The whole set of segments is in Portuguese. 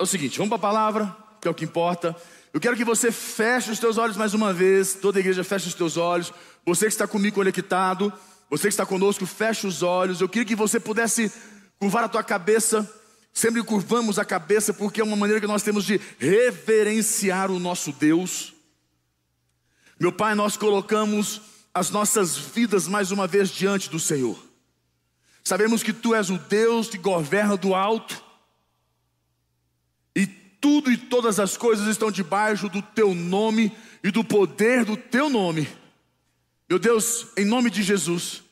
é o seguinte, vamos para a palavra, que é o que importa. Eu quero que você feche os teus olhos mais uma vez, toda a igreja feche os teus olhos. Você que está comigo conectado, você que está conosco, feche os olhos. Eu queria que você pudesse curvar a tua cabeça. Sempre curvamos a cabeça porque é uma maneira que nós temos de reverenciar o nosso Deus. Meu Pai, nós colocamos as nossas vidas mais uma vez diante do Senhor. Sabemos que Tu és o Deus que governa do alto, tudo e todas as coisas estão debaixo do Teu nome e do poder do Teu nome. Meu Deus, em nome de Jesus,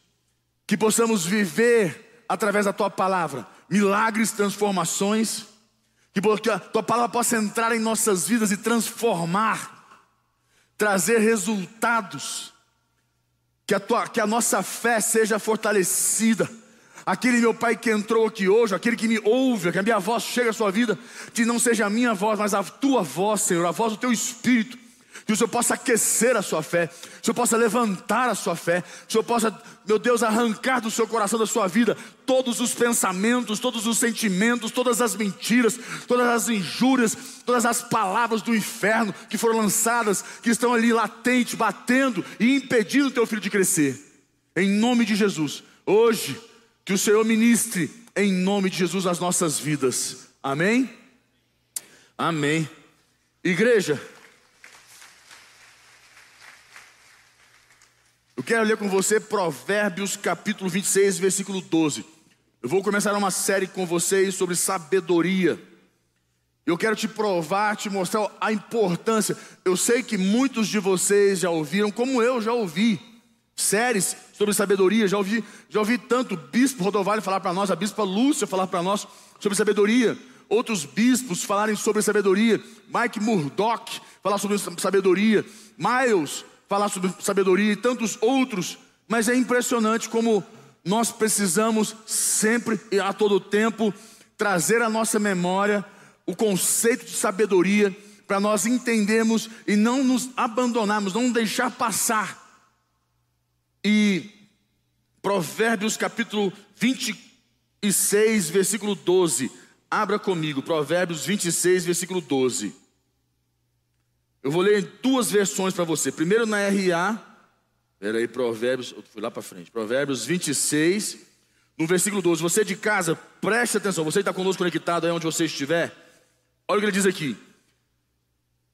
que possamos viver através da Tua palavra milagres, transformações, que a Tua palavra possa entrar em nossas vidas e transformar, trazer resultados que a, tua, que a nossa fé seja fortalecida. Aquele meu pai que entrou aqui hoje, aquele que me ouve, que a minha voz chega à sua vida, que não seja a minha voz, mas a tua voz, Senhor, a voz do teu espírito que o Senhor possa aquecer a sua fé, que o Senhor possa levantar a sua fé, que o Senhor possa, meu Deus, arrancar do seu coração, da sua vida, todos os pensamentos, todos os sentimentos, todas as mentiras, todas as injúrias, todas as palavras do inferno que foram lançadas, que estão ali latente, batendo e impedindo o teu filho de crescer. Em nome de Jesus, hoje, que o Senhor ministre em nome de Jesus as nossas vidas. Amém? Amém. Igreja, Eu quero ler com você Provérbios capítulo 26, versículo 12. Eu vou começar uma série com vocês sobre sabedoria. Eu quero te provar, te mostrar a importância. Eu sei que muitos de vocês já ouviram, como eu já ouvi, séries sobre sabedoria. Já ouvi, já ouvi tanto bispo Rodovalho falar para nós, a bispa Lúcia falar para nós sobre sabedoria. Outros bispos falarem sobre sabedoria. Mike Murdock falar sobre sabedoria. Miles falar sobre sabedoria e tantos outros, mas é impressionante como nós precisamos sempre e a todo tempo trazer à nossa memória o conceito de sabedoria para nós entendermos e não nos abandonarmos, não deixar passar. E Provérbios capítulo 26, versículo 12. Abra comigo, Provérbios 26, versículo 12. Eu vou ler duas versões para você. Primeiro na RA, espera aí, Provérbios, eu fui lá para frente. Provérbios 26, no versículo 12. Você de casa, preste atenção, você está conosco conectado aí onde você estiver. Olha o que ele diz aqui.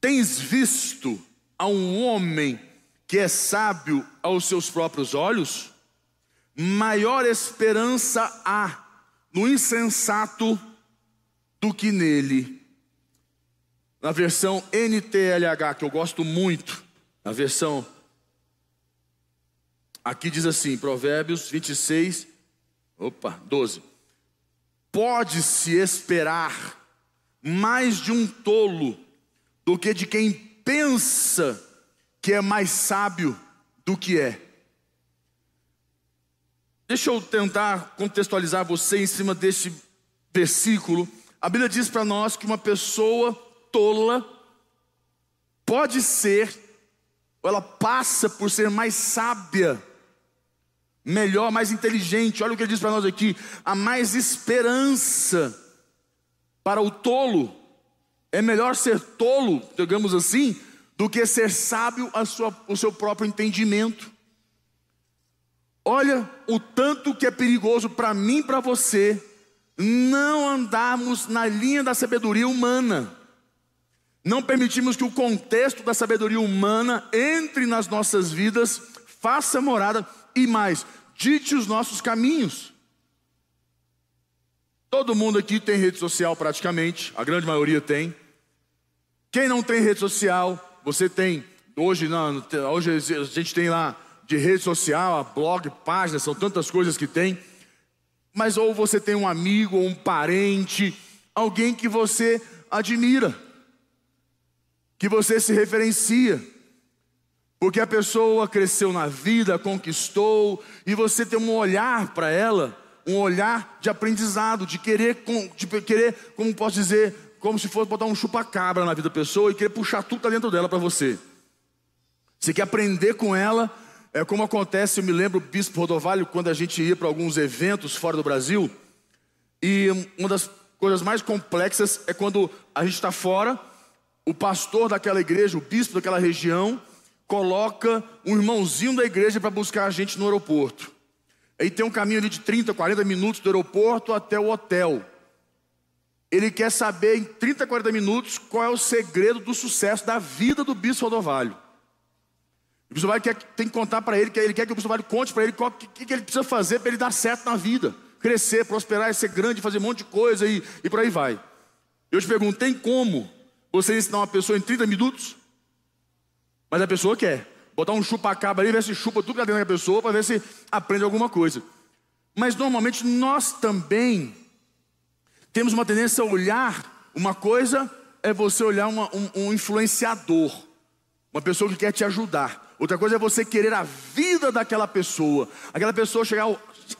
Tens visto a um homem que é sábio aos seus próprios olhos? Maior esperança há no insensato do que nele na versão NTLH, que eu gosto muito, a versão aqui diz assim, Provérbios 26, opa, 12. Pode-se esperar mais de um tolo do que de quem pensa que é mais sábio do que é. Deixa eu tentar contextualizar você em cima deste versículo. A Bíblia diz para nós que uma pessoa tola pode ser, ou ela passa por ser mais sábia, melhor, mais inteligente. Olha o que ele diz para nós aqui: há mais esperança para o tolo. É melhor ser tolo, digamos assim, do que ser sábio a sua, o seu próprio entendimento. Olha o tanto que é perigoso para mim e para você não andarmos na linha da sabedoria humana. Não permitimos que o contexto da sabedoria humana entre nas nossas vidas, faça morada e mais, dite os nossos caminhos. Todo mundo aqui tem rede social praticamente, a grande maioria tem. Quem não tem rede social, você tem. Hoje, hoje a gente tem lá de rede social, blog, página, são tantas coisas que tem. Mas ou você tem um amigo ou um parente, alguém que você admira que você se referencia. Porque a pessoa cresceu na vida, conquistou, e você tem um olhar para ela, um olhar de aprendizado, de querer, de querer, como posso dizer, como se fosse botar um chupa-cabra na vida da pessoa e querer puxar tudo para dentro dela para você. Você quer aprender com ela, é como acontece, eu me lembro, Bispo Rodovalho, quando a gente ia para alguns eventos fora do Brasil, e uma das coisas mais complexas é quando a gente está fora, o pastor daquela igreja, o bispo daquela região, coloca um irmãozinho da igreja para buscar a gente no aeroporto. Aí tem um caminho ali de 30, 40 minutos do aeroporto até o hotel. Ele quer saber em 30, 40 minutos qual é o segredo do sucesso da vida do bispo Rodovalho. O bispo Rodovalho tem que contar para ele, ele quer que o bispo Rodovalho conte para ele o que, que, ele precisa fazer para ele dar certo na vida. Crescer, prosperar, ser grande, fazer um monte de coisa e, e por aí vai. Eu te pergunto, tem como você ensinar uma pessoa em 30 minutos? Mas a pessoa quer. Botar um chupa-caba ali, ver se chupa tudo que tá dentro da pessoa, para ver se aprende alguma coisa. Mas normalmente nós também temos uma tendência a olhar uma coisa é você olhar uma, um, um influenciador, uma pessoa que quer te ajudar. Outra coisa é você querer a vida daquela pessoa. Aquela pessoa chegar,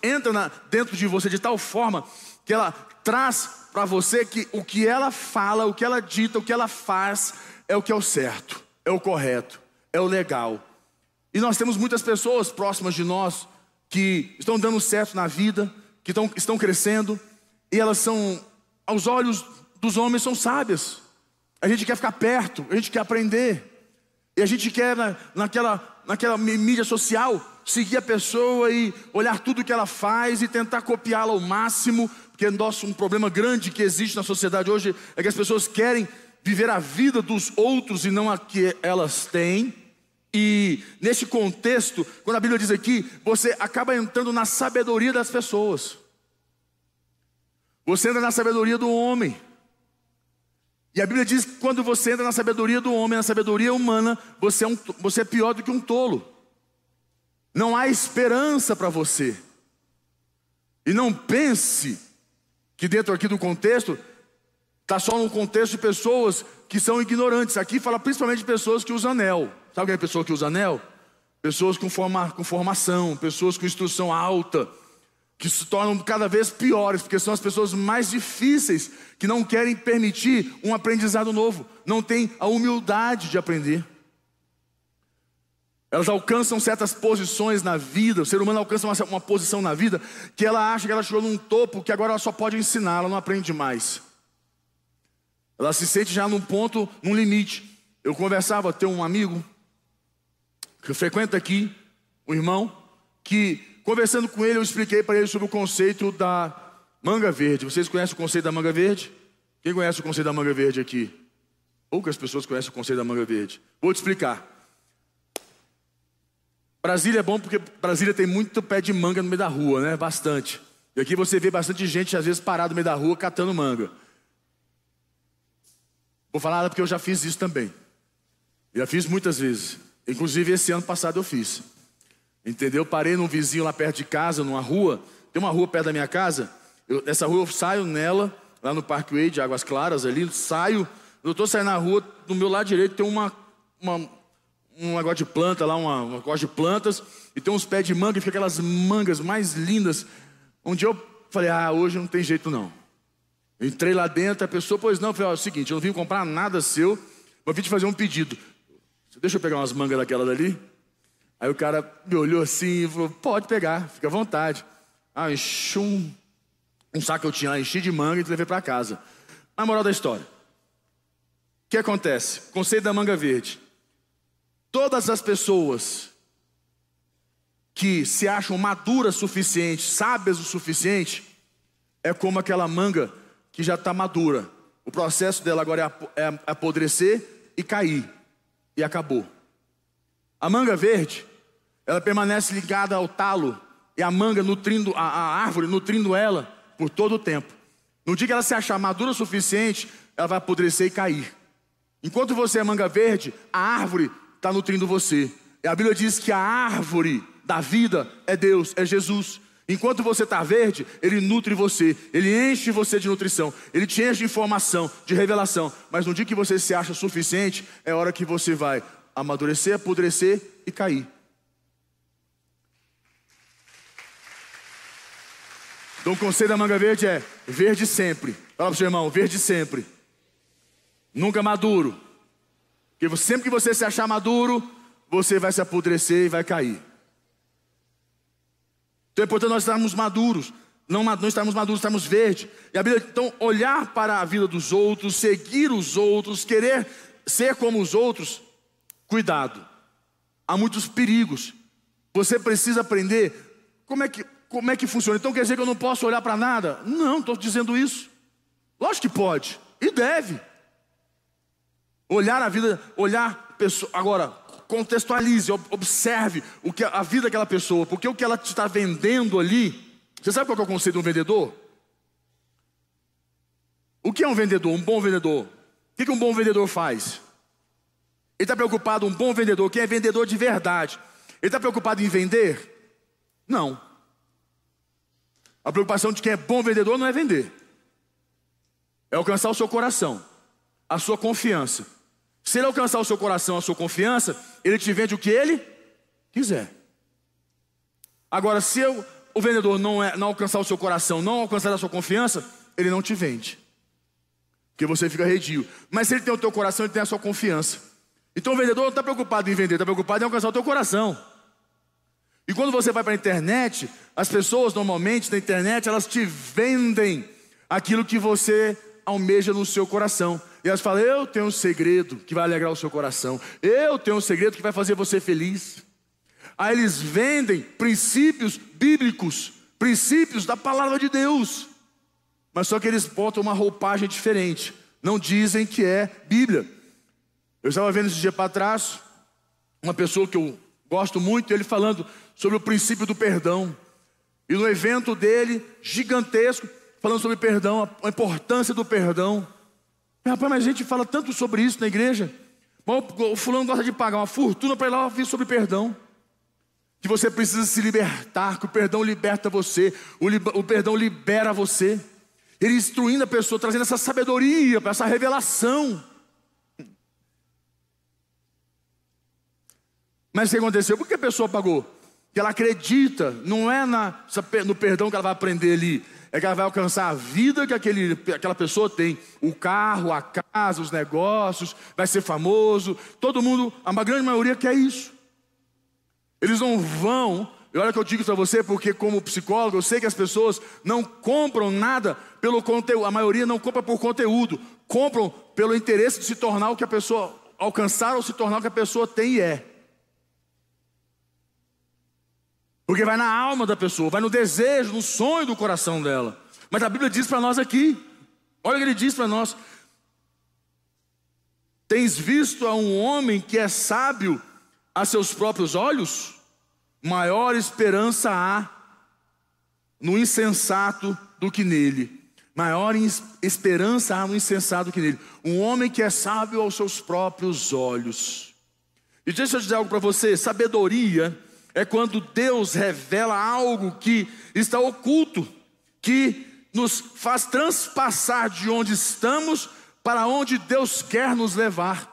entra na, dentro de você de tal forma que ela traz para você que o que ela fala, o que ela dita, o que ela faz é o que é o certo, é o correto é o legal. E nós temos muitas pessoas próximas de nós que estão dando certo na vida, que estão, estão crescendo, e elas são, aos olhos dos homens, são sábias. A gente quer ficar perto, a gente quer aprender, e a gente quer, na, naquela, naquela mídia social, seguir a pessoa e olhar tudo que ela faz e tentar copiá-la ao máximo, porque nosso, um problema grande que existe na sociedade hoje é que as pessoas querem viver a vida dos outros e não a que elas têm. E nesse contexto, quando a Bíblia diz aqui, você acaba entrando na sabedoria das pessoas. Você entra na sabedoria do homem. E a Bíblia diz que quando você entra na sabedoria do homem, na sabedoria humana, você é, um, você é pior do que um tolo. Não há esperança para você. E não pense que dentro aqui do contexto, está só no contexto de pessoas que são ignorantes. Aqui fala principalmente de pessoas que usam anel. Sabe quem é pessoa que usa anel? Pessoas com, forma, com formação, pessoas com instrução alta, que se tornam cada vez piores, porque são as pessoas mais difíceis, que não querem permitir um aprendizado novo, não têm a humildade de aprender. Elas alcançam certas posições na vida, o ser humano alcança uma, uma posição na vida que ela acha que ela chegou num topo que agora ela só pode ensinar, ela não aprende mais. Ela se sente já num ponto, num limite. Eu conversava, tem um amigo que frequenta aqui, um irmão, que conversando com ele eu expliquei para ele sobre o conceito da manga verde. Vocês conhecem o conceito da manga verde? Quem conhece o conceito da manga verde aqui? Poucas pessoas conhecem o conceito da manga verde. Vou te explicar. Brasília é bom porque Brasília tem muito pé de manga no meio da rua, né? Bastante. E aqui você vê bastante gente, às vezes, parado no meio da rua catando manga. Vou falar nada porque eu já fiz isso também. Já fiz muitas vezes. Inclusive esse ano passado eu fiz. Entendeu? Parei num vizinho lá perto de casa, numa rua. Tem uma rua perto da minha casa. Eu, essa rua eu saio nela, lá no Parkway de Águas Claras ali, saio. Eu estou saindo na rua, do meu lado direito tem uma, uma um negócio de planta lá, uma, um negócio de plantas, e tem uns pés de manga, e fica aquelas mangas mais lindas. Um dia eu falei, ah, hoje não tem jeito não. entrei lá dentro, a pessoa, pois não, eu falei, ó, é o seguinte, eu não vim comprar nada seu, mas vim te fazer um pedido. Deixa eu pegar umas mangas daquela dali. Aí o cara me olhou assim e falou: Pode pegar, fica à vontade. Ah, enchi um, um saco que eu tinha enchi de manga e levei para casa. A moral da história: O que acontece? Conceito da manga verde. Todas as pessoas que se acham maduras o suficiente, sábias o suficiente, é como aquela manga que já está madura. O processo dela agora é, é apodrecer e cair e acabou. A manga verde, ela permanece ligada ao talo e a manga nutrindo, a, a árvore nutrindo ela por todo o tempo. No dia que ela se achar madura o suficiente, ela vai apodrecer e cair. Enquanto você é manga verde, a árvore está nutrindo você. E a Bíblia diz que a árvore da vida é Deus, é Jesus. Enquanto você está verde, Ele nutre você, Ele enche você de nutrição, Ele te enche de informação, de revelação. Mas no dia que você se acha suficiente, é hora que você vai amadurecer, apodrecer e cair. Então o conselho da manga verde é verde sempre. Fala para o seu irmão, verde sempre. Nunca maduro. Porque sempre que você se achar maduro, você vai se apodrecer e vai cair. Então é importante nós estarmos maduros. não, não estarmos maduros, estarmos verdes. E a Bíblia, então, olhar para a vida dos outros, seguir os outros, querer ser como os outros, cuidado. Há muitos perigos. Você precisa aprender como é que, como é que funciona. Então quer dizer que eu não posso olhar para nada? Não, estou dizendo isso. Lógico que pode e deve. Olhar a vida, olhar pessoa. Agora, contextualize, observe o que a vida daquela pessoa, porque o que ela está vendendo ali você sabe qual é o conceito de um vendedor? O que é um vendedor? Um bom vendedor. O que um bom vendedor faz? Ele está preocupado, um bom vendedor, quem é vendedor de verdade. Ele está preocupado em vender? Não. A preocupação de quem é bom vendedor não é vender, é alcançar o seu coração, a sua confiança. Se ele alcançar o seu coração, a sua confiança, ele te vende o que ele quiser. Agora, se eu o vendedor não, é, não alcançar o seu coração, não alcançar a sua confiança, ele não te vende. Porque você fica redio. Mas se ele tem o teu coração, ele tem a sua confiança. Então o vendedor não está preocupado em vender, está preocupado em alcançar o teu coração. E quando você vai para a internet, as pessoas normalmente na internet, elas te vendem aquilo que você almeja no seu coração. E elas falam: Eu tenho um segredo que vai alegrar o seu coração. Eu tenho um segredo que vai fazer você feliz. Aí eles vendem princípios bíblicos, princípios da palavra de Deus. Mas só que eles botam uma roupagem diferente. Não dizem que é Bíblia. Eu estava vendo esse dia para trás uma pessoa que eu gosto muito, ele falando sobre o princípio do perdão. E no evento dele, gigantesco, falando sobre perdão, a importância do perdão. Rapaz, mas a gente fala tanto sobre isso na igreja. O fulano gosta de pagar uma fortuna para ir lá ouvir sobre perdão que você precisa se libertar, que o perdão liberta você, o, li, o perdão libera você. Ele instruindo a pessoa, trazendo essa sabedoria, essa revelação. Mas o que aconteceu? Por que a pessoa pagou? Que ela acredita, não é na, no perdão que ela vai aprender ali, é que ela vai alcançar a vida que aquele, aquela pessoa tem. O carro, a casa, os negócios, vai ser famoso. Todo mundo, a grande maioria quer isso. Eles não vão, e olha que eu digo para você, porque como psicólogo, eu sei que as pessoas não compram nada pelo conteúdo, a maioria não compra por conteúdo, compram pelo interesse de se tornar o que a pessoa, alcançar ou se tornar o que a pessoa tem e é. Porque vai na alma da pessoa, vai no desejo, no sonho do coração dela. Mas a Bíblia diz para nós aqui, olha o que ele diz para nós: Tens visto a um homem que é sábio a seus próprios olhos, maior esperança há no insensato do que nele. Maior esperança há no insensato do que nele. Um homem que é sábio aos seus próprios olhos. E deixa eu dizer algo para você: sabedoria é quando Deus revela algo que está oculto, que nos faz transpassar de onde estamos para onde Deus quer nos levar.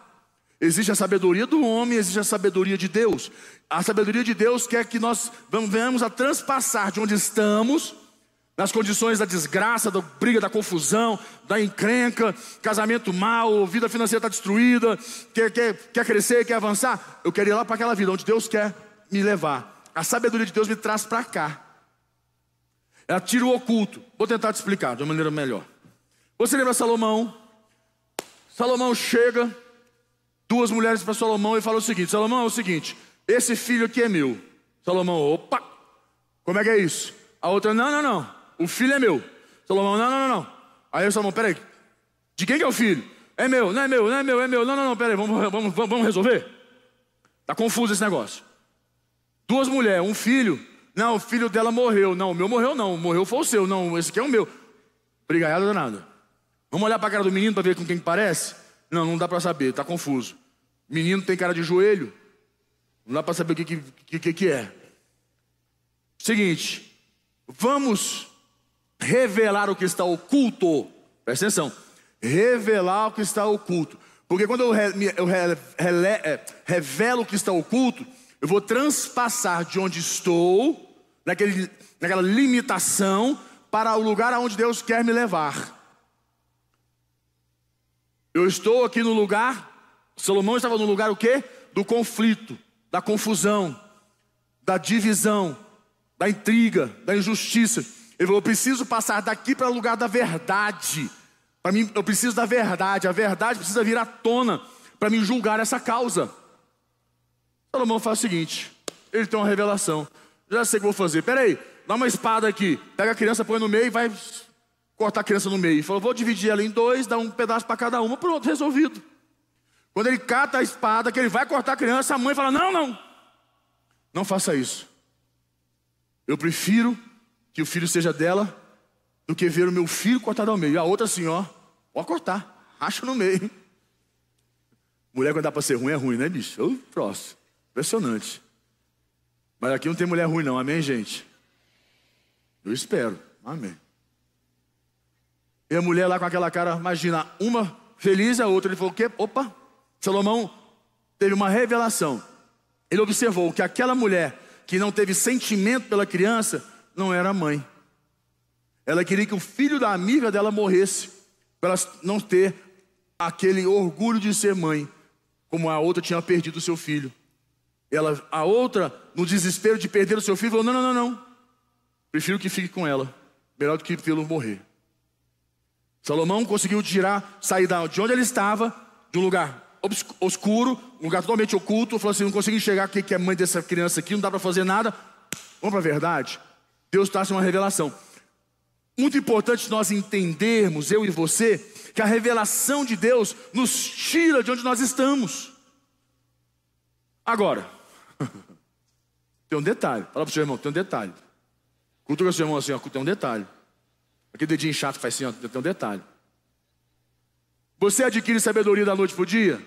Existe a sabedoria do homem, existe a sabedoria de Deus. A sabedoria de Deus quer que nós venhamos a transpassar de onde estamos, nas condições da desgraça, da briga, da confusão, da encrenca, casamento mal, vida financeira está destruída, quer, quer, quer crescer, quer avançar. Eu quero ir lá para aquela vida onde Deus quer me levar. A sabedoria de Deus me traz para cá. Ela tira o oculto. Vou tentar te explicar de uma maneira melhor. Você lembra Salomão? Salomão chega duas mulheres para Salomão e falou o seguinte: Salomão é o seguinte, esse filho aqui é meu. Salomão, opa, como é que é isso? A outra, não, não, não, o filho é meu. Salomão, não, não, não, não. Aí o Salomão, peraí, de quem que é o filho? É meu, não é meu, não é meu, é meu. Não, não, não, peraí, vamos, vamos, vamos resolver? Tá confuso esse negócio. Duas mulheres, um filho. Não, o filho dela morreu. Não, o meu morreu não, morreu foi o seu. Não, esse aqui é o meu. Obrigado, danado. Vamos olhar para a cara do menino para ver com quem parece? Não, não dá para saber, está confuso. Menino tem cara de joelho. Não dá para saber o que, que, que, que é. Seguinte, vamos revelar o que está oculto. Presta atenção. Revelar o que está oculto. Porque quando eu, re, eu re, rele, é, revelo o que está oculto, eu vou transpassar de onde estou, naquele, naquela limitação, para o lugar aonde Deus quer me levar. Eu estou aqui no lugar Salomão estava no lugar o quê? Do conflito, da confusão, da divisão, da intriga, da injustiça. Ele falou: eu preciso passar daqui para o lugar da verdade. Para mim, eu preciso da verdade. A verdade precisa vir à tona para me julgar essa causa. Salomão faz o seguinte: ele tem uma revelação. Já sei o que vou fazer. Peraí, dá uma espada aqui. Pega a criança, põe no meio e vai cortar a criança no meio. Ele falou: vou dividir ela em dois, dar um pedaço para cada uma. Pronto, resolvido. Quando ele cata a espada, que ele vai cortar a criança, a mãe fala: não, não. Não faça isso. Eu prefiro que o filho seja dela do que ver o meu filho cortado ao meio. E a outra assim, ó, pode cortar, racha no meio. Mulher quando dá para ser ruim é ruim, né, bicho? Ô, próximo. Impressionante. Mas aqui não tem mulher ruim, não, amém, gente? Eu espero, amém. E a mulher lá com aquela cara, imagina, uma feliz a outra. Ele falou: o quê? Opa, Salomão teve uma revelação. Ele observou que aquela mulher que não teve sentimento pela criança não era mãe. Ela queria que o filho da amiga dela morresse, para ela não ter aquele orgulho de ser mãe, como a outra tinha perdido o seu filho. Ela, a outra, no desespero de perder o seu filho, falou: Não, não, não, não. Prefiro que fique com ela, melhor do que pelo morrer. Salomão conseguiu tirar, sair de onde ele estava, de um lugar obscuro, um lugar totalmente oculto. Falou assim: Não consigo enxergar quem que é mãe dessa criança aqui, não dá para fazer nada. Vamos para a verdade. Deus traz uma revelação. Muito importante nós entendermos, eu e você, que a revelação de Deus nos tira de onde nós estamos. Agora, tem um detalhe. Fala para o seu irmão, tem um detalhe. Cultura o seu irmão assim, ó, tem um detalhe. Aquele dedinho chato faz assim, ó, tem um detalhe. Você adquire sabedoria da noite para o dia?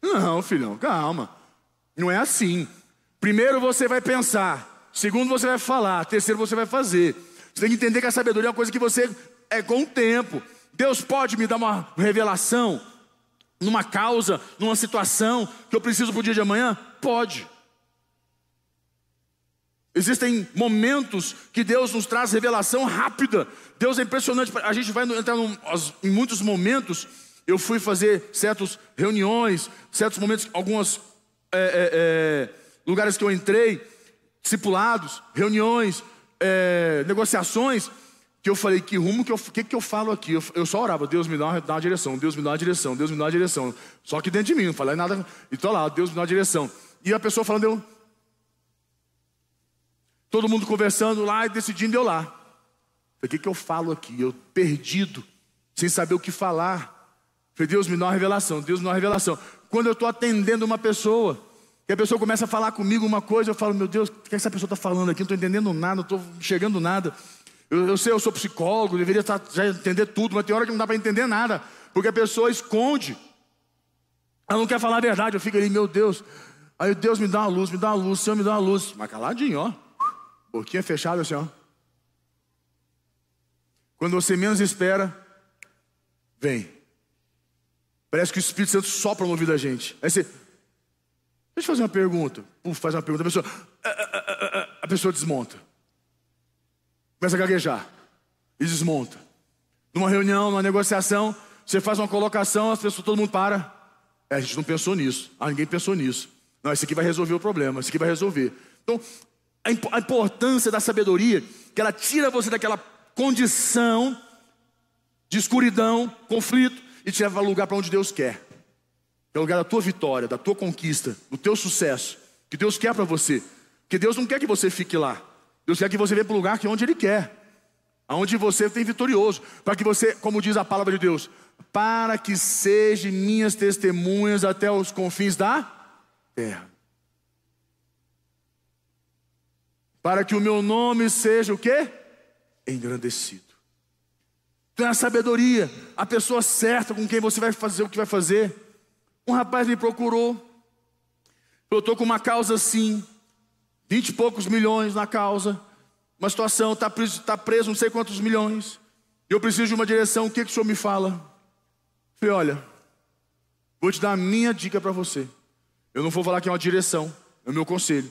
Não, filhão, calma. Não é assim. Primeiro você vai pensar, Segundo, você vai falar. Terceiro, você vai fazer. Você tem que entender que a sabedoria é uma coisa que você é com o tempo. Deus pode me dar uma revelação numa causa, numa situação que eu preciso para o dia de amanhã? Pode. Existem momentos que Deus nos traz revelação rápida. Deus é impressionante. A gente vai entrar num, em muitos momentos. Eu fui fazer certas reuniões, certos momentos, alguns é, é, é, lugares que eu entrei discipulados, reuniões, é, negociações, que eu falei, que rumo que eu, que, que eu falo aqui? Eu, eu só orava, Deus me dá uma, dá uma, direção, Deus me dá uma direção, Deus me dá uma direção. Só que dentro de mim, não falei nada, e tô lá, Deus me dá uma direção. E a pessoa falando, eu. Todo mundo conversando lá e decidindo eu lá. O que, que eu falo aqui? Eu perdido, sem saber o que falar. Falei, Deus me dá uma revelação, Deus me dá uma revelação. Quando eu estou atendendo uma pessoa, que a pessoa começa a falar comigo uma coisa, eu falo, meu Deus, o que, é essa pessoa está falando aqui? Não estou entendendo nada, não estou chegando nada. Eu, eu, sei, eu sou psicólogo, deveria estar, já entender tudo, mas tem hora que não dá para entender nada, porque a pessoa esconde. Ela não quer falar a verdade, eu fico ali, meu Deus. Aí Deus me dá uma luz, me dá uma luz, Senhor me dá uma luz. Mas caladinho, ó. Boquinha fechada assim, ó. Quando você menos espera, vem. Parece que o Espírito Santo sopra no ouvido da gente. Aí você, Deixa eu fazer uma pergunta. Puf, faz uma pergunta. A pessoa, a, a, a, a pessoa desmonta. Começa a gaguejar. E desmonta. Numa reunião, numa negociação, você faz uma colocação, as pessoas, todo mundo para. É, a gente não pensou nisso. Ah, ninguém pensou nisso. Não, esse aqui vai resolver o problema, esse aqui vai resolver. Então, a importância da sabedoria, que ela tira você daquela condição de escuridão, conflito, e te leva ao lugar para onde Deus quer é o lugar da tua vitória, da tua conquista, do teu sucesso, que Deus quer para você. Porque Deus não quer que você fique lá. Deus quer que você venha para o lugar que é onde Ele quer. Aonde você tem vitorioso. Para que você, como diz a palavra de Deus, para que sejam minhas testemunhas até os confins da terra. Para que o meu nome seja o quê? Engrandecido. Então é a sabedoria, a pessoa certa com quem você vai fazer o que vai fazer. Um rapaz me procurou. Eu estou com uma causa assim, vinte e poucos milhões na causa. Uma situação, está preso, tá preso não sei quantos milhões. Eu preciso de uma direção, o que, que o senhor me fala? Falei, olha, vou te dar a minha dica para você. Eu não vou falar que é uma direção, é o meu conselho.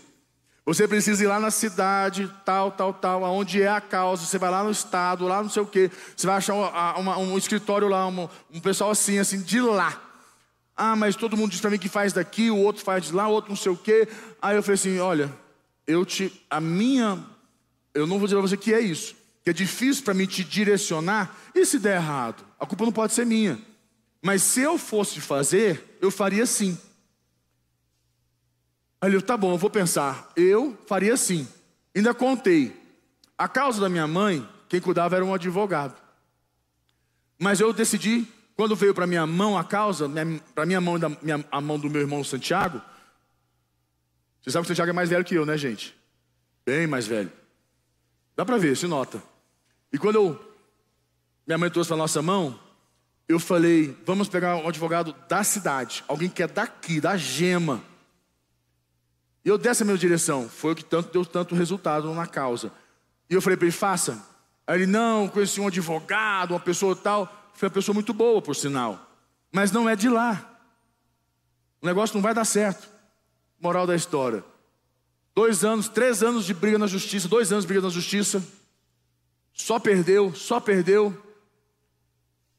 Você precisa ir lá na cidade, tal, tal, tal, aonde é a causa. Você vai lá no estado, lá não sei o quê. Você vai achar uma, uma, um escritório lá, um, um pessoal assim, assim, de lá. Ah, mas todo mundo diz para mim que faz daqui, o outro faz de lá, o outro não sei o quê. Aí eu falei assim: olha, eu te. A minha. Eu não vou dizer para você que é isso, que é difícil para mim te direcionar, e se der errado? A culpa não pode ser minha. Mas se eu fosse fazer, eu faria sim. Aí eu, tá bom, eu vou pensar. Eu faria sim. Ainda contei. A causa da minha mãe, quem cuidava era um advogado. Mas eu decidi, quando veio para minha mão a causa, para minha mão e minha, a mão do meu irmão Santiago. Você sabe que o Santiago é mais velho que eu, né, gente? Bem mais velho. Dá para ver, se nota. E quando eu, minha mãe trouxe para nossa mão, eu falei: vamos pegar um advogado da cidade, alguém que é daqui, da gema. E eu dessa mesma direção. Foi o que tanto deu tanto resultado na causa. E eu falei para ele: faça. Aí ele: não, conheci um advogado, uma pessoa tal. Foi uma pessoa muito boa, por sinal. Mas não é de lá. O negócio não vai dar certo. Moral da história. Dois anos, três anos de briga na justiça, dois anos de briga na justiça. Só perdeu, só perdeu.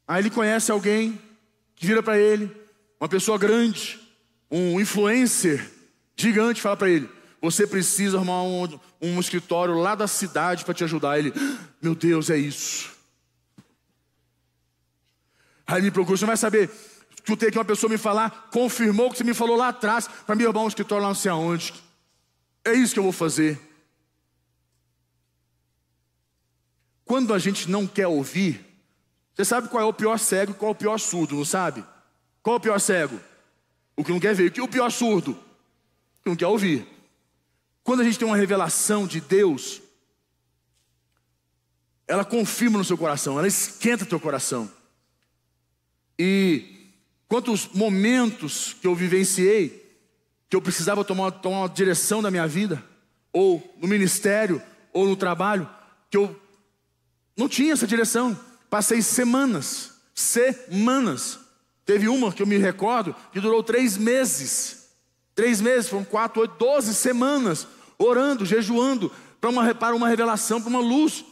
Aí ele conhece alguém que vira para ele, uma pessoa grande, um influencer gigante, fala para ele: Você precisa arrumar um, um escritório lá da cidade para te ajudar. Ele, meu Deus, é isso. Aí me procura, você vai saber. Escutei aqui uma pessoa me falar, confirmou o que você me falou lá atrás, para me arrumar um escritório lá não sei aonde. É isso que eu vou fazer. Quando a gente não quer ouvir, você sabe qual é o pior cego e qual é o pior surdo, não sabe? Qual é o pior cego? O que não quer ver. O pior surdo? O que não quer ouvir. Quando a gente tem uma revelação de Deus, ela confirma no seu coração, ela esquenta teu coração. E quantos momentos que eu vivenciei, que eu precisava tomar, tomar uma direção da minha vida, ou no ministério, ou no trabalho, que eu não tinha essa direção. Passei semanas, semanas. Teve uma que eu me recordo que durou três meses. Três meses, foram quatro, oito, doze semanas, orando, jejuando, para uma, para uma revelação, para uma luz.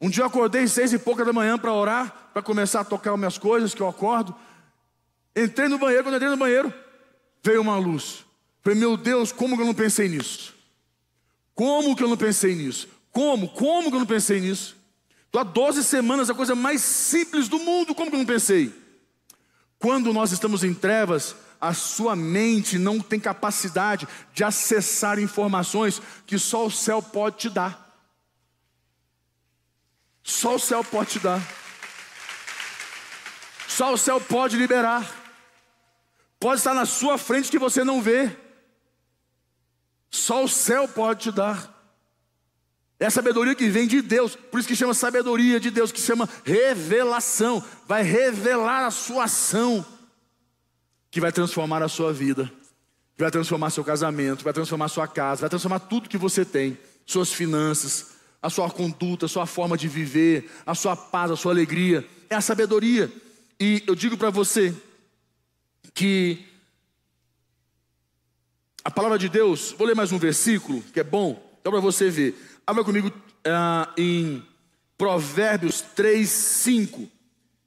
Um dia eu acordei seis e pouca da manhã para orar, para começar a tocar as minhas coisas, que eu acordo. Entrei no banheiro, quando entrei no banheiro, veio uma luz. Falei, meu Deus, como que eu não pensei nisso? Como que eu não pensei nisso? Como? Como que eu não pensei nisso? Estou há 12 semanas, a coisa mais simples do mundo, como que eu não pensei? Quando nós estamos em trevas, a sua mente não tem capacidade de acessar informações que só o céu pode te dar. Só o céu pode te dar. Só o céu pode liberar. Pode estar na sua frente que você não vê. Só o céu pode te dar. É a sabedoria que vem de Deus, por isso que chama sabedoria de Deus, que chama revelação. Vai revelar a sua ação, que vai transformar a sua vida, vai transformar seu casamento, vai transformar sua casa, vai transformar tudo que você tem, suas finanças, a sua conduta, a sua forma de viver, a sua paz, a sua alegria. É a sabedoria. E eu digo para você que a palavra de Deus, vou ler mais um versículo que é bom, só para você ver. Abra comigo uh, em Provérbios 3, 5.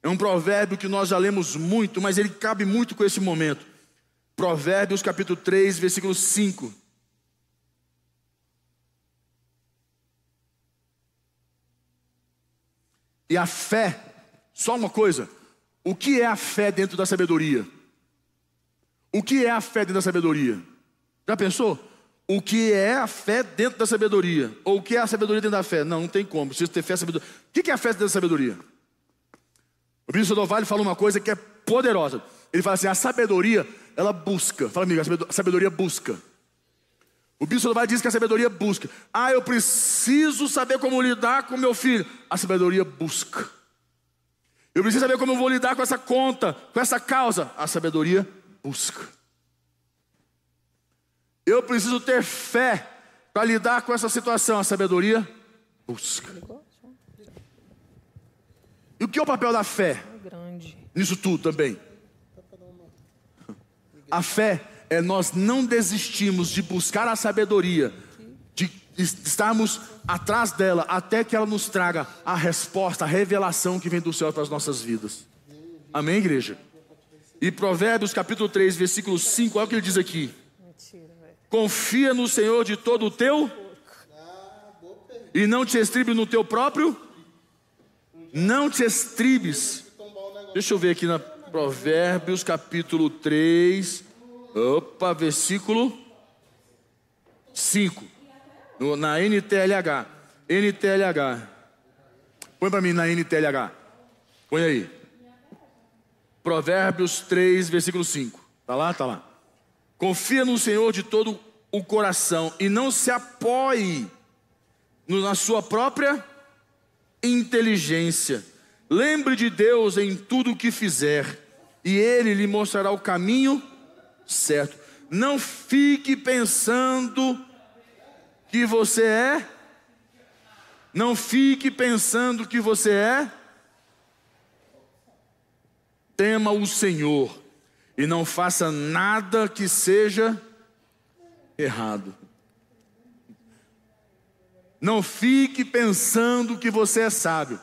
É um provérbio que nós já lemos muito, mas ele cabe muito com esse momento. Provérbios capítulo 3, versículo 5. E a fé, só uma coisa, o que é a fé dentro da sabedoria? O que é a fé dentro da sabedoria? Já pensou? o que é a fé dentro da sabedoria, ou o que é a sabedoria dentro da fé. Não, não tem como, precisa ter fé sabedoria. O que é a fé dentro da sabedoria? O bispo do Vale fala uma coisa que é poderosa. Ele fala assim: a sabedoria, ela busca. Fala amigo, a sabedoria busca. O bispo do Vale diz que a sabedoria busca. Ah, eu preciso saber como lidar com meu filho. A sabedoria busca. Eu preciso saber como eu vou lidar com essa conta, com essa causa. A sabedoria busca. Eu preciso ter fé para lidar com essa situação. A sabedoria busca. E o que é o papel da fé? Nisso tudo também. A fé é nós não desistirmos de buscar a sabedoria, de estarmos atrás dela até que ela nos traga a resposta, a revelação que vem do céu para as nossas vidas. Amém, igreja? E Provérbios capítulo 3, versículo 5, olha o que ele diz aqui. Confia no Senhor de todo o teu. e não te estribe no teu próprio. Não te estribes. Deixa eu ver aqui na Provérbios capítulo 3. Opa, versículo 5. No, na NTLH. NTLH. Põe para mim na NTLH. Põe aí. Provérbios 3, versículo 5. Tá lá? Tá lá. Confia no Senhor de todo o coração e não se apoie na sua própria inteligência. Lembre de Deus em tudo o que fizer, e Ele lhe mostrará o caminho certo. Não fique pensando que você é. Não fique pensando que você é. Tema o Senhor e não faça nada que seja errado. Não fique pensando que você é sábio.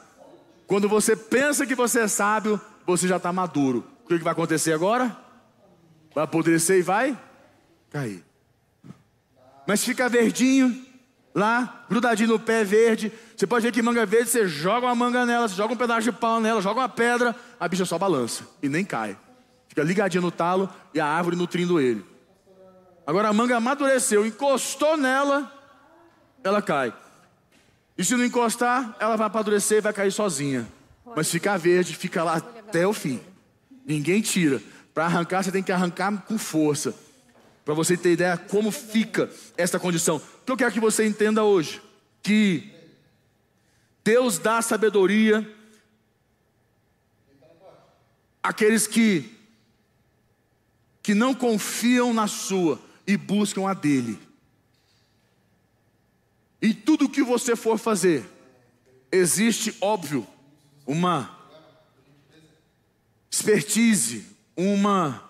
Quando você pensa que você é sábio, você já está maduro. O que, vai acontecer agora? Vai apodrecer e vai cair. Mas fica verdinho, lá, grudadinho no pé verde. Você pode ver que manga verde, você joga uma manga nela, você joga um pedaço de pau nela, joga uma pedra, a bicha só balança e nem cai. Fica ligadinho no talo e a árvore nutrindo ele. Agora a manga amadureceu, encostou nela, ela cai. E se não encostar, ela vai amadurecer e vai cair sozinha. Mas ficar verde, fica lá até o fim. Ninguém tira. Para arrancar, você tem que arrancar com força. Para você ter ideia como fica esta condição. O que eu quero que você entenda hoje? Que Deus dá sabedoria àqueles que, que não confiam na sua e buscam a dele. E tudo que você for fazer, existe, óbvio, uma expertise, uma,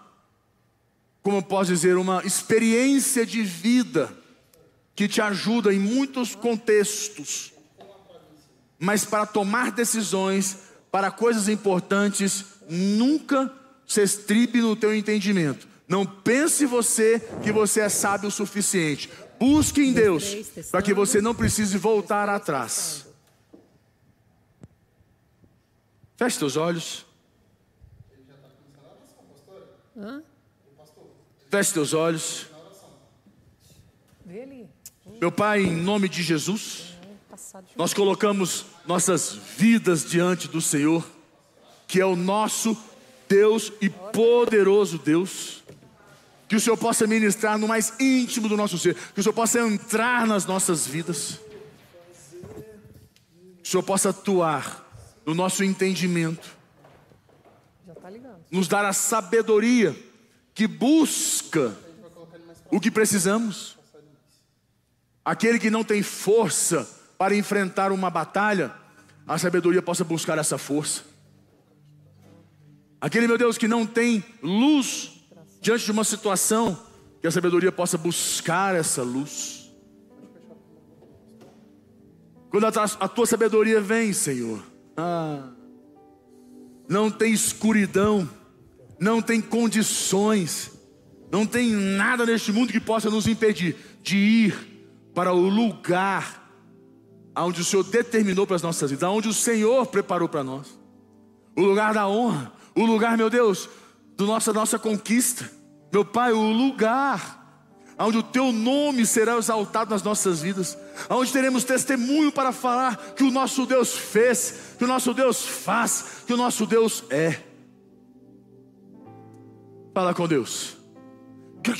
como eu posso dizer, uma experiência de vida que te ajuda em muitos contextos. Mas para tomar decisões, para coisas importantes, nunca se estribe no teu entendimento. Não pense você que você é sábio o suficiente. Busque em Deus para que você não precise voltar atrás. Feche seus olhos. Feche seus olhos. Meu Pai, em nome de Jesus, nós colocamos nossas vidas diante do Senhor, que é o nosso Deus e poderoso Deus. Que o Senhor possa ministrar no mais íntimo do nosso ser. Que o Senhor possa entrar nas nossas vidas. Que o Senhor possa atuar no nosso entendimento. Tá nos dar a sabedoria que busca o que precisamos. Aquele que não tem força para enfrentar uma batalha, a sabedoria possa buscar essa força. Aquele, meu Deus, que não tem luz diante de uma situação, que a sabedoria possa buscar essa luz. Quando a, tua sabedoria vem, Senhor, ah, não tem escuridão, não tem condições, não tem nada neste mundo que possa nos impedir de ir para o lugar onde o Senhor determinou para as nossas vidas, onde o Senhor preparou para nós. O lugar da honra, o lugar, meu Deus, do nossa nossa conquista. Meu Pai, o lugar onde o teu nome será exaltado nas nossas vidas, onde teremos testemunho para falar que o nosso Deus fez, que o nosso Deus faz, que o nosso Deus é. Fala com Deus.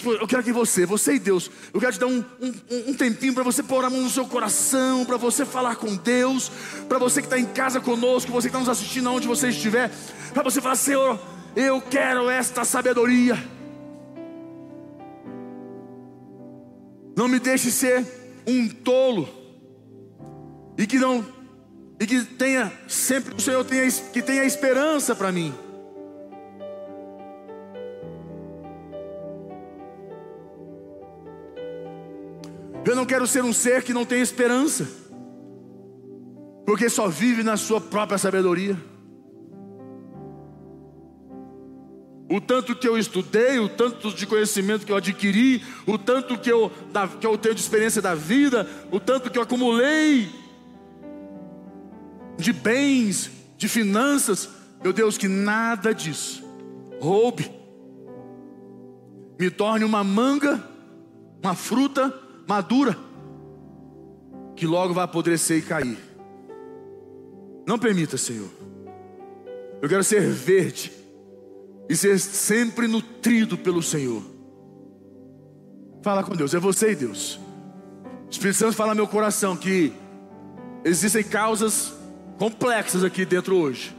Eu quero que você, você e Deus, eu quero te dar um, um, um tempinho para você pôr a mão no seu coração, para você falar com Deus, para você que está em casa conosco, você que está nos assistindo aonde você estiver, para você falar, Senhor, eu quero esta sabedoria. Não me deixe ser um tolo e que não e que tenha sempre o Senhor tenha que tenha esperança para mim. Eu não quero ser um ser que não tem esperança, porque só vive na sua própria sabedoria. O tanto que eu estudei, o tanto de conhecimento que eu adquiri, o tanto que eu, que eu tenho de experiência da vida, o tanto que eu acumulei, de bens, de finanças. Meu Deus, que nada disso roube, me torne uma manga, uma fruta madura, que logo vai apodrecer e cair. Não permita, Senhor. Eu quero ser verde e ser sempre nutrido pelo Senhor. Fala com Deus, é você e Deus. O Espírito Santo fala no meu coração que existem causas complexas aqui dentro hoje.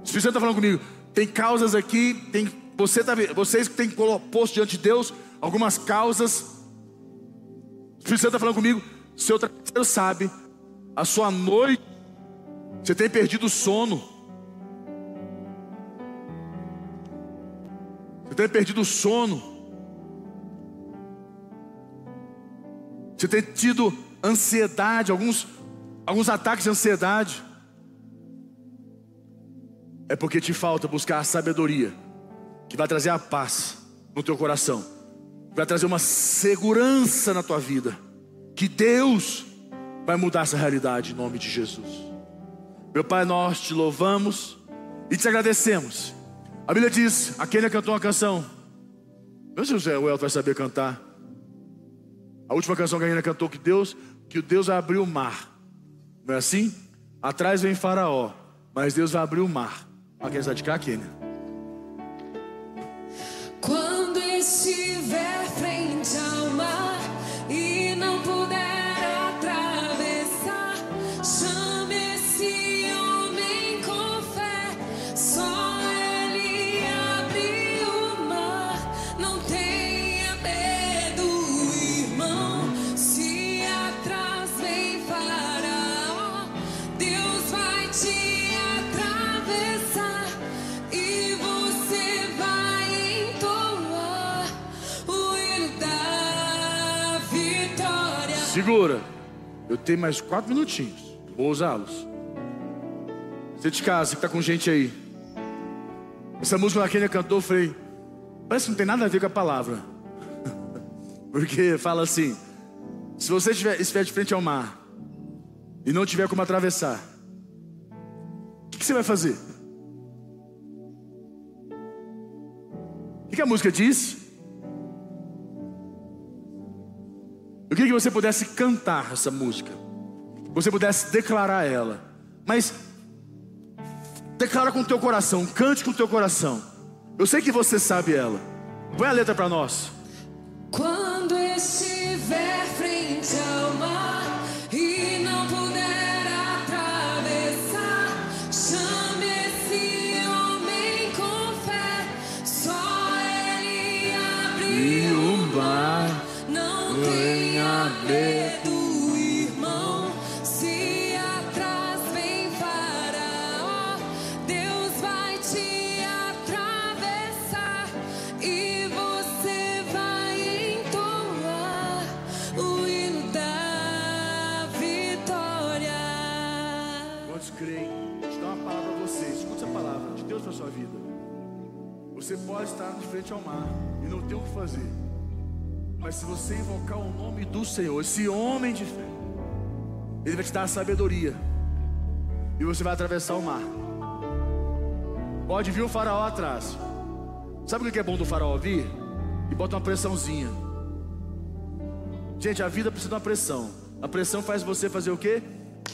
O Espírito Santo está falando comigo. Tem causas aqui, tem você tá, vocês que têm posto diante de Deus algumas causas. O Espírito Santo está falando comigo. Seu trabalho sabe, a sua noite, você tem perdido o sono. Você tem perdido o sono. Você tem tido ansiedade, alguns, alguns ataques de ansiedade. É porque te falta buscar a sabedoria que vai trazer a paz no teu coração, vai trazer uma segurança na tua vida, que Deus vai mudar essa realidade em nome de Jesus. Meu Pai, nós te louvamos e te agradecemos. A Bíblia diz: a Kênia cantou uma canção. Não sei se o Elton vai saber cantar. A última canção que a Kênia cantou que Deus, que o Deus vai abrir o mar. Não é assim? Atrás vem Faraó, mas Deus vai abrir o mar. A quem está de cá, Kênia? Segura. Eu tenho mais quatro minutinhos. Vou usá-los. Você de casa que está com gente aí. Essa música que a Kênia cantou, eu falei, parece que não tem nada a ver com a palavra. Porque fala assim: se você estiver, estiver de frente ao mar e não tiver como atravessar, o que, que você vai fazer? O que, que a música diz? Eu queria que você pudesse cantar essa música, você pudesse declarar ela, mas declara com o teu coração, cante com o teu coração. Eu sei que você sabe ela. Põe a letra para nós. Quando estiver frente frente ao mar e não ter o que fazer. Mas se você invocar o nome do Senhor, esse homem de fé, ele vai te dar a sabedoria. E você vai atravessar o mar. Pode vir o faraó atrás. Sabe o que é bom do faraó vir? E bota uma pressãozinha. Gente, a vida precisa de uma pressão. A pressão faz você fazer o quê?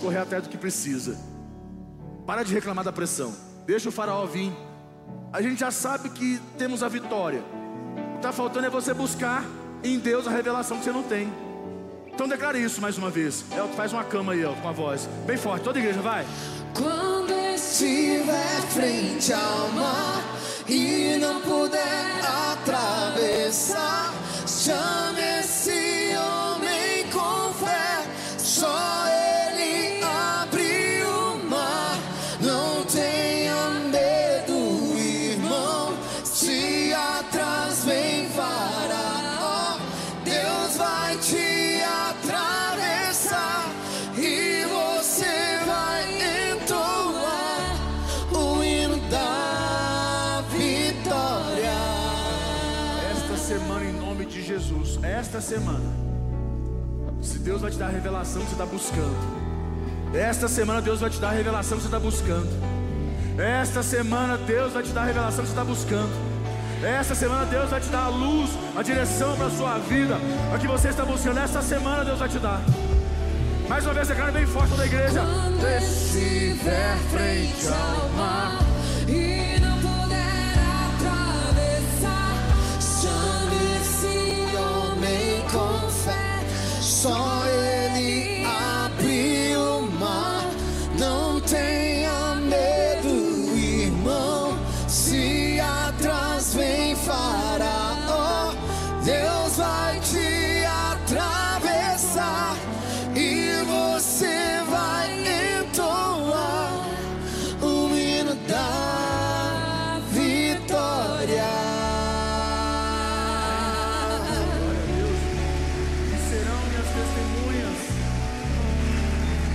Correr atrás do que precisa. Para de reclamar da pressão. Deixa o faraó vir. A gente já sabe que temos a vitória. O que está faltando é você buscar em Deus a revelação que você não tem. Então declare isso mais uma vez. Elton, faz uma cama aí, Elton, com a voz. Bem forte, toda igreja, vai. Quando estiver frente ao mar e não puder atravessar, chame esse semana, em nome de Jesus, esta semana, se Deus vai te dar a revelação que você está buscando, Esta semana Deus vai te dar a revelação que você está buscando. Esta semana Deus vai te dar a revelação que você está buscando. Esta semana Deus vai te dar a luz, a direção para a sua vida, a que você está buscando. Esta semana Deus vai te dar. Mais uma vez, declara bem forte da igreja. Quando estiver frente ao mar